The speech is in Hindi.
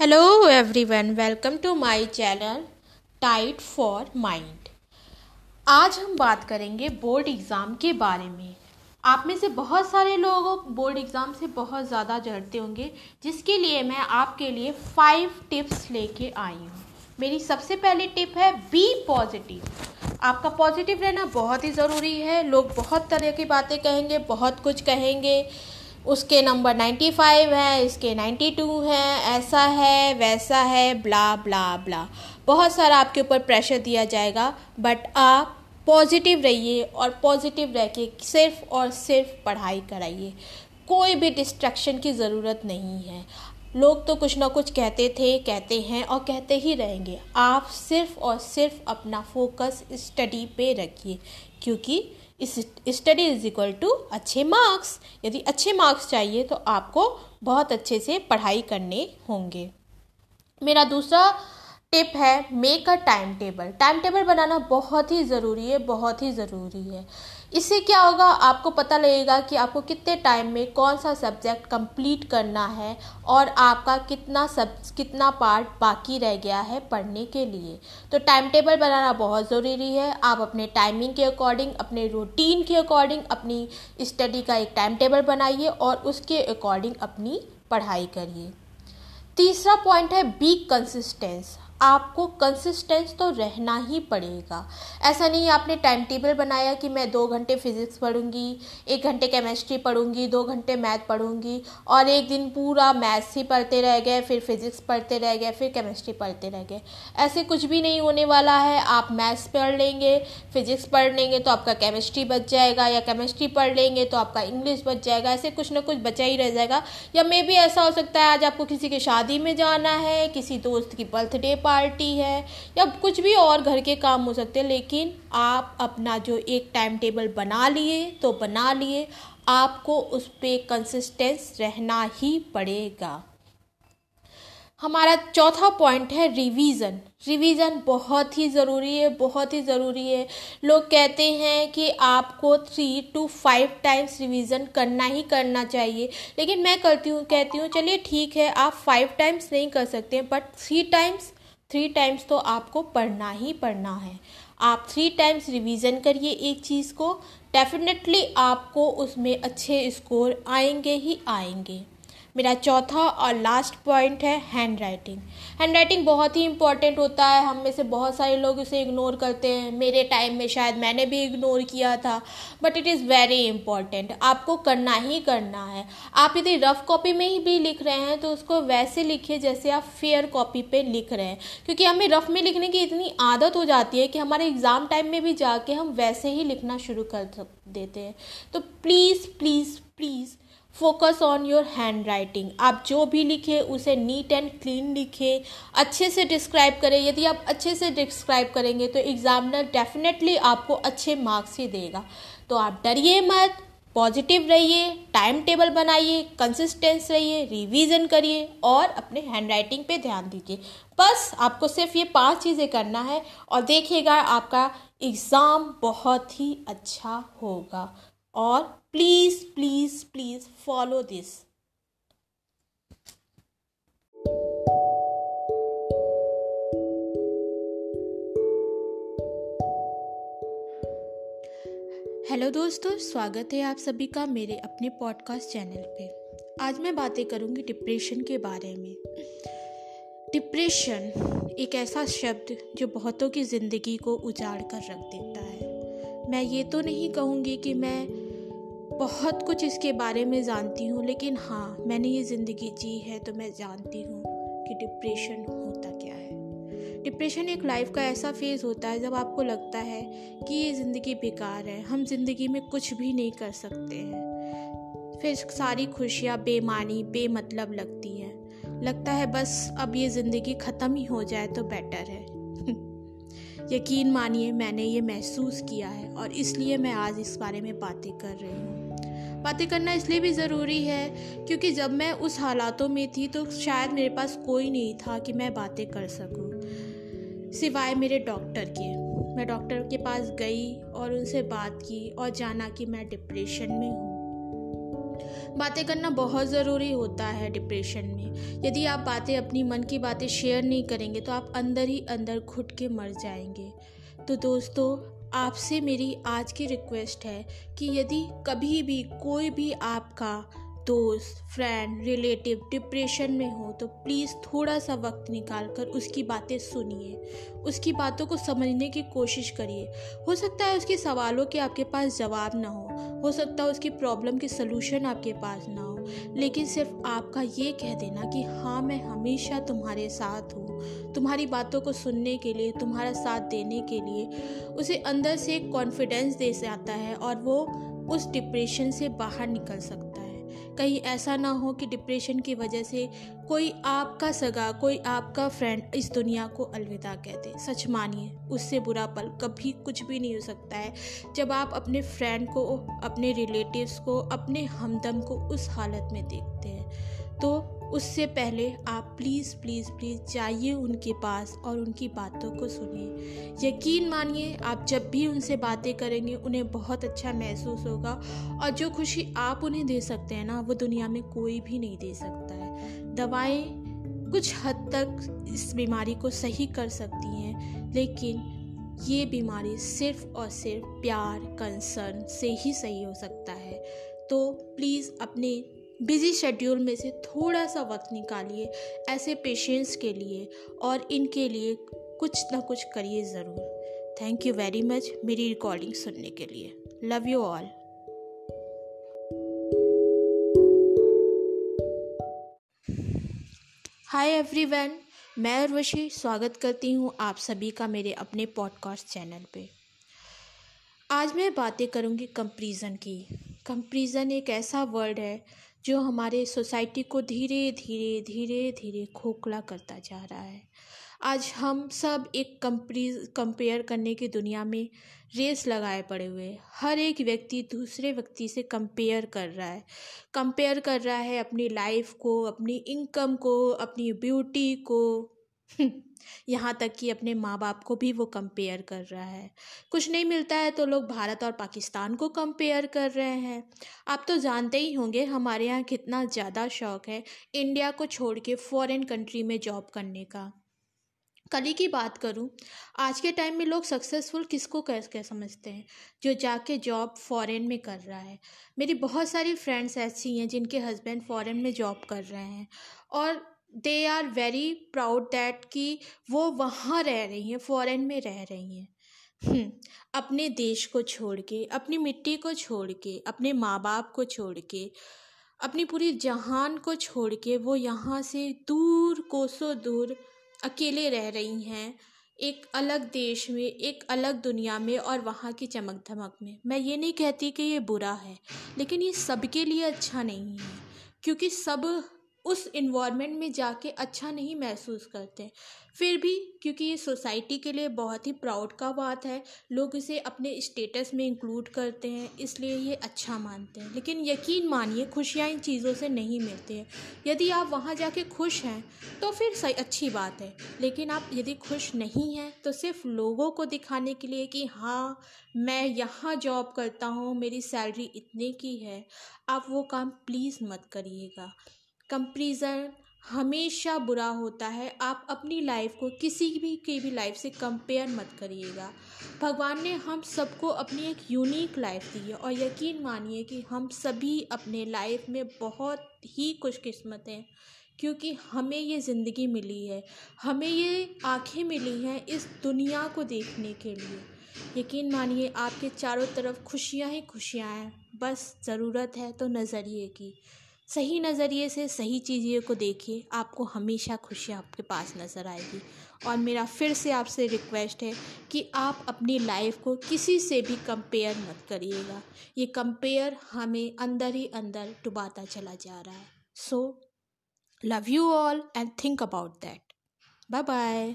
Hello everyone welcome to my channel tight for mind आज हम बात करेंगे बोर्ड एग्ज़ाम के बारे में। आप में से बहुत सारे लोग बोर्ड एग्ज़ाम से बहुत ज़्यादा डरते होंगे, जिसके लिए मैं आपके लिए फाइव टिप्स लेके आई हूँ। मेरी सबसे पहली टिप है बी पॉजिटिव आपका पॉजिटिव रहना बहुत ही ज़रूरी है। लोग बहुत तरह की बातें कहेंगे, बहुत कुछ कहेंगे। उसके नंबर नाइन्टी फाइव है, इसके नाइन्टी टू हैं, ऐसा है, वैसा है ब्ला ब्ला ब्ला बहुत सारा आपके ऊपर प्रेशर दिया जाएगा बट आप पॉजिटिव रहिए और पॉजिटिव रह के सिर्फ़ और सिर्फ़ पढ़ाई कराइए। कोई भी डिस्ट्रैक्शन की ज़रूरत नहीं है। लोग तो कुछ ना कुछ कहते थे, कहते हैं और कहते ही रहेंगे। आप सिर्फ़ और सिर्फ़ अपना फोकस स्टडी पे रखिए, क्योंकि इस स्टडी इज़ इक्वल टू अच्छे मार्क्स यदि अच्छे मार्क्स चाहिए तो आपको बहुत अच्छे से पढ़ाई करने होंगे। मेरा दूसरा टिप है make a time table time table बनाना बहुत ही ज़रूरी है, बहुत ही ज़रूरी है। इससे क्या होगा, आपको पता लगेगा कि आपको कितने टाइम में कौन सा सब्जेक्ट कंप्लीट करना है और आपका कितना सब कितना पार्ट बाकी रह गया है पढ़ने के लिए। तो टाइम टेबल बनाना बहुत ज़रूरी है। आप अपने टाइमिंग के अकॉर्डिंग अपने रूटीन के अकॉर्डिंग अपनी स्टडी का एक टाइम टेबल बनाइए और उसके अकॉर्डिंग अपनी पढ़ाई करिए। तीसरा पॉइंट है बी कंसिस्टेंस आपको कंसिस्टेंस तो रहना ही पड़ेगा। ऐसा नहीं, आपने टाइम टेबल बनाया कि मैं दो घंटे फिज़िक्स पढ़ूँगी, एक घंटे केमिस्ट्री पढ़ूँगी, दो घंटे मैथ पढ़ूँगी, और एक दिन पूरा मैथ्स ही पढ़ते रह गए, फिर फिज़िक्स पढ़ते रह गए, फिर केमिस्ट्री पढ़ते रह गए। ऐसे कुछ भी नहीं होने वाला है। आप मैथ्स पढ़ लेंगे फिज़िक्स पढ़ लेंगे तो आपका केमिस्ट्री बच जाएगा, या केमिस्ट्री पढ़ लेंगे तो आपका इंग्लिश बच जाएगा। ऐसे कुछ ना कुछ बचा ही रह जाएगा। या मे भी ऐसा हो सकता है, आज आपको किसी की शादी में जाना है, किसी दोस्त की बर्थडे पार्टी है या कुछ भी और घर के काम हो सकते हैं, लेकिन आप अपना जो एक टाइम टेबल बना लिए तो बना लिए। आपको उस पर कंसिस्टेंस रहना ही पड़ेगा। हमारा चौथा पॉइंट है रिवीजन रिवीजन बहुत ही ज़रूरी है, बहुत ही ज़रूरी है। लोग कहते हैं कि आपको three two five times revision करना ही करना चाहिए। लेकिन मैं करती हूँ, कहती हूँ, चलिए ठीक है, आप फाइव टाइम्स नहीं कर सकते but three times three times तो आपको पढ़ना ही पढ़ना है। आप थ्री टाइम्स रिवीजन करिए एक चीज़ को। डेफिनेटली आपको उसमें अच्छे स्कोर आएँगे ही आएँगे। मेरा चौथा और लास्ट पॉइंट है हैंड राइटिंग हैंड राइटिंग बहुत ही इंपॉर्टेंट होता है। हम में से बहुत सारे लोग इसे इग्नोर करते हैं। मेरे टाइम में शायद मैंने भी इग्नोर किया था। But it is very important आपको करना ही करना है। आप यदि रफ कॉपी में ही भी लिख रहे हैं तो उसको वैसे लिखिए जैसे आप फेयर कॉपी पे लिख रहे हैं। क्योंकि हमें रफ में लिखने की इतनी आदत हो जाती है कि हमारे एग्ज़ाम टाइम में भी जाके हम वैसे ही लिखना शुरू कर देते हैं। तो please please please focus on your handwriting आप जो भी लिखे, उसे नीट एंड क्लीन लिखे, अच्छे से डिस्क्राइब करें। यदि आप अच्छे से डिस्क्राइब करेंगे तो एग्जामिनर डेफिनेटली आपको अच्छे मार्क्स ही देगा। तो आप डरिए मत पॉजिटिव रहिए टाइम टेबल बनाइए कंसिस्टेंस रहिए रिवीजन करिए और अपने हैंड राइटिंग पर ध्यान दीजिए। बस आपको सिर्फ़ ये पाँच चीज़ें करना है और देखिएगा आपका एग्ज़ाम बहुत ही अच्छा होगा। और please please please follow this hello दोस्तों, स्वागत है आप सभी का मेरे अपने पॉडकास्ट चैनल पे। आज मैं बातें करूँगी डिप्रेशन के बारे में। डिप्रेशन एक ऐसा शब्द जो बहुतों की ज़िंदगी को उजाड़ कर रख देता है। मैं ये तो नहीं कहूँगी कि मैं बहुत कुछ इसके बारे में जानती हूँ, लेकिन हाँ मैंने ये ज़िंदगी जी है तो मैं जानती हूँ कि डिप्रेशन होता क्या है। डिप्रेशन एक लाइफ का ऐसा फ़ेज़ होता है जब आपको लगता है कि ये ज़िंदगी बेकार है, हम ज़िंदगी में कुछ भी नहीं कर सकते हैं। फिर सारी खुशियाँ, बेमानी, बेमतलब लगती हैं। लगता है बस अब ये ज़िंदगी ख़त्म ही हो जाए तो बेटर है। यकीन मानिए, मैंने ये महसूस किया है और इसलिए मैं आज इस बारे में बातें कर रही हूँ। बातें करना इसलिए भी ज़रूरी है, क्योंकि जब मैं उस हालातों में थी तो शायद मेरे पास कोई नहीं था कि मैं बातें कर सकूँ, सिवाय मेरे डॉक्टर के। मैं डॉक्टर के पास गई और उनसे बात की और जाना कि मैं डिप्रेशन में हूँ। बातें करना बहुत ज़रूरी होता है डिप्रेशन में। यदि आप बातें अपनी मन की बातें शेयर नहीं करेंगे तो आप अंदर ही अंदर घुट के मर जाएँगे। तो दोस्तों आपसे मेरी आज की रिक्वेस्ट है कि यदि कभी भी कोई भी आपका दोस्त फ्रेंड रिलेटिव डिप्रेशन में हो तो प्लीज़ थोड़ा सा वक्त निकाल कर उसकी बातें सुनिए। उसकी बातों को समझने की कोशिश करिए। हो सकता है उसके सवालों के आपके पास जवाब ना हो। हो सकता है उसकी प्रॉब्लम के सलूशन आपके पास ना हो। लेकिन सिर्फ़ आपका ये कह देना कि हाँ मैं हमेशा तुम्हारे साथ हूँ। तुम्हारी बातों को सुनने के लिए, तुम्हारा साथ देने के लिए, उसे अंदर से एक कॉन्फिडेंस दे आता है और वो उस डिप्रेशन से बाहर निकल सकता है। कहीं ऐसा ना हो कि डिप्रेशन की वजह से कोई आपका सगा, कोई आपका फ्रेंड इस दुनिया को अलविदा कह दे। सच मानिए, उससे बुरा पल कभी कुछ भी नहीं हो सकता है। जब आप अपने फ्रेंड को, अपने रिलेटिव्स को, अपने हमदम को उस हालत में देखते हैं। उससे पहले आप प्लीज़ प्लीज़ प्लीज़ जाइए उनके पास और उनकी बातों को सुनिए। यकीन मानिए, आप जब भी उनसे बातें करेंगे, उन्हें बहुत अच्छा महसूस होगा और जो खुशी आप उन्हें दे सकते हैं ना, वो दुनिया में कोई भी नहीं दे सकता है। दवाएँ कुछ हद तक इस बीमारी को सही कर सकती हैं, लेकिन ये बीमारी सिर्फ़ और सिर्फ़ प्यार कंसर्न से ही सही हो सकता है। तो प्लीज़ अपने बिज़ी शेड्यूल में से थोड़ा सा वक्त निकालिए ऐसे पेशेंट्स के लिए और इनके लिए कुछ ना कुछ करिए ज़रूर। थैंक यू वेरी मच मेरी रिकॉर्डिंग सुनने के लिए। Love you all hi everyone मैं उर्वशी स्वागत करती हूँ आप सभी का मेरे अपने पॉडकास्ट चैनल पे। आज मैं बातें करूँगी कंपैरिजन की। कंपैरिजन एक ऐसा वर्ड है जो हमारे सोसाइटी को धीरे धीरे धीरे धीरे खोखला करता जा रहा है। आज हम सब एक कंपरी कंपेयर करने की दुनिया में रेस लगाए पड़े हुए हर एक व्यक्ति दूसरे व्यक्ति से कंपेयर कर रहा है। कंपेयर कर रहा है अपनी लाइफ को, अपनी इनकम को, अपनी ब्यूटी को। यहाँ तक कि अपने माँ बाप को भी वो कंपेयर कर रहा है। कुछ नहीं मिलता है तो लोग भारत और पाकिस्तान को कंपेयर कर रहे हैं। आप तो जानते ही होंगे, हमारे यहाँ कितना ज़्यादा शौक है इंडिया को छोड़ के फॉरेन कंट्री में जॉब करने का। कली की बात करूँ, आज के टाइम में लोग सक्सेसफुल किसको कह कह समझते हैं? जो जाके जॉब फॉरेन में कर रहा है। मेरी बहुत सारी फ्रेंड्स ऐसी हैं जिनके हस्बैंड फॉरेन में जॉब कर रहे हैं। और they are very proud that कि वो वहाँ रह रही हैं फॉरेन में रह रही हैं। हम्म, अपने देश को छोड़ के अपनी मिट्टी को छोड़ के अपने माँ बाप को छोड़ के अपनी पूरी जहान को छोड़ के वो यहाँ से दूर कोसों दूर अकेले रह रही हैं एक अलग देश में एक अलग दुनिया में और वहाँ की चमक धमक में। मैं ये नहीं कहती कि ये बुरा है लेकिन ये सबके लिए अच्छा नहीं है क्योंकि सब उस इन्वायरमेंट में जाके अच्छा नहीं महसूस करते फिर भी क्योंकि ये सोसाइटी के लिए बहुत ही प्राउड का बात है, लोग इसे अपने स्टेटस में इंक्लूड करते हैं, इसलिए ये अच्छा मानते हैं। लेकिन यकीन मानिए, खुशियाँ इन चीज़ों से नहीं मिलती हैं। यदि आप वहाँ जाके खुश हैं तो फिर सही, अच्छी बात है। लेकिन आप यदि खुश नहीं हैं तो सिर्फ़ लोगों को दिखाने के लिए कि हाँ मैं यहाँ जॉब करता हूँ, मेरी सैलरी इतने की है, आप वो काम प्लीज़ मत करिएगा। कंपेरिज़न हमेशा बुरा होता है। आप अपनी लाइफ को किसी भी, की भी लाइफ से कंपेयर मत करिएगा। भगवान ने हम सबको अपनी एक यूनिक लाइफ दी है और यकीन मानिए कि हम सभी अपने लाइफ में बहुत ही खुशकिस्मत हैं, क्योंकि हमें ये ज़िंदगी मिली है। हमें ये आँखें मिली हैं इस दुनिया को देखने के लिए। यकीन मानिए, आपके चारों तरफ़ खुशियाँ ही खुशियाँ हैं। बस ज़रूरत है तो नज़रिए की। सही नज़रिए से, सही चीज़ों को देखिए, आपको हमेशा खुशी आपके पास नज़र आएगी। और मेरा फिर से आपसे रिक्वेस्ट है कि आप अपनी लाइफ को किसी से भी कंपेयर मत करिएगा। ये कंपेयर हमें अंदर ही अंदर डुबाता चला जा रहा है। So love you all and think about that bye bye